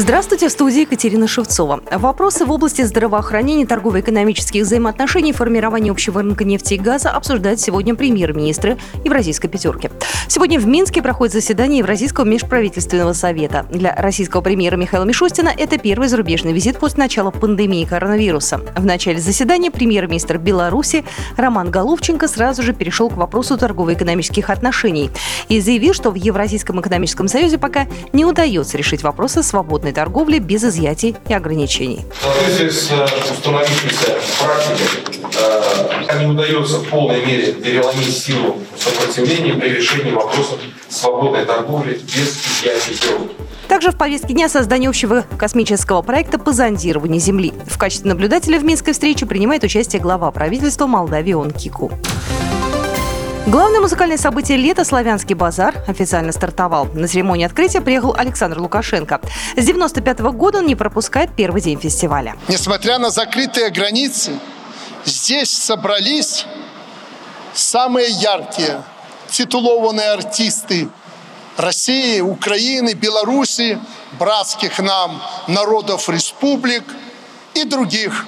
Здравствуйте, в студии Екатерина Шевцова. Вопросы в области здравоохранения, торгово-экономических взаимоотношений формирования общего рынка нефти и газа обсуждают сегодня премьер-министры Евразийской пятерки. Сегодня в Минске проходит заседание Евразийского межправительственного совета. Для российского премьера Михаила Мишустина это первый зарубежный визит после начала пандемии коронавируса. В начале заседания премьер-министр Беларуси Роман Головченко сразу же перешел к вопросу торгово-экономических отношений и заявил, что в Евразийском экономическом союзе пока не удается решить вопросы свободной свободной торговли без изъятий и ограничений. В соответствии с э, установившейся практикой э, не удается в полной мере переломить силу сопротивления при решении вопросов свободной торговли без изъятий и также в повестке дня создание общего космического проекта по зондированию Земли. В качестве наблюдателя в Минской встрече принимает участие глава правительства Молдавии Он Кику. Главное музыкальное событие лета «Славянский базар» официально стартовал. На церемонии открытия приехал Александр Лукашенко. С 95 -го года он не пропускает первый день фестиваля. Несмотря на закрытые границы, здесь собрались самые яркие, титулованные артисты России, Украины, Беларуси, братских нам народов республик и других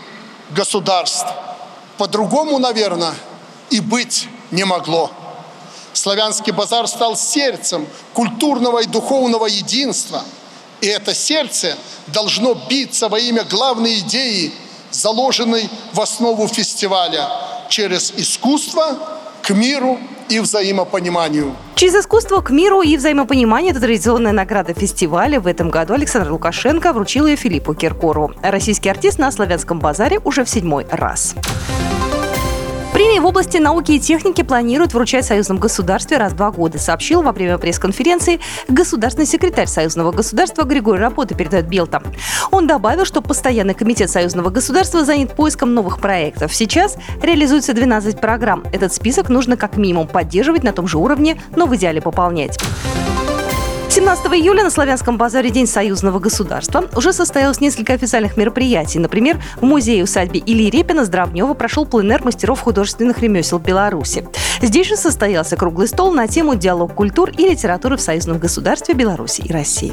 государств. По-другому, наверное, и быть не могло. Славянский базар стал сердцем культурного и духовного единства. И это сердце должно биться во имя главной идеи, заложенной в основу фестиваля через искусство к миру и взаимопониманию. Через искусство к миру и взаимопониманию это традиционная награда фестиваля. В этом году Александр Лукашенко вручил ее Филиппу Киркорову. Российский артист на славянском базаре уже в седьмой раз. Премии в области науки и техники планируют вручать союзном государстве раз в два года, сообщил во время пресс-конференции государственный секретарь союзного государства Григорий Рапота, передает Белта. Он добавил, что постоянный комитет союзного государства занят поиском новых проектов. Сейчас реализуется 12 программ. Этот список нужно как минимум поддерживать на том же уровне, но в идеале пополнять. 17 июля на Славянском базаре День союзного государства уже состоялось несколько официальных мероприятий. Например, в музее-усадьбе Ильи Репина Здравнева прошел пленер мастеров художественных ремесел Беларуси. Здесь же состоялся круглый стол на тему диалог культур и литературы в союзном государстве Беларуси и России.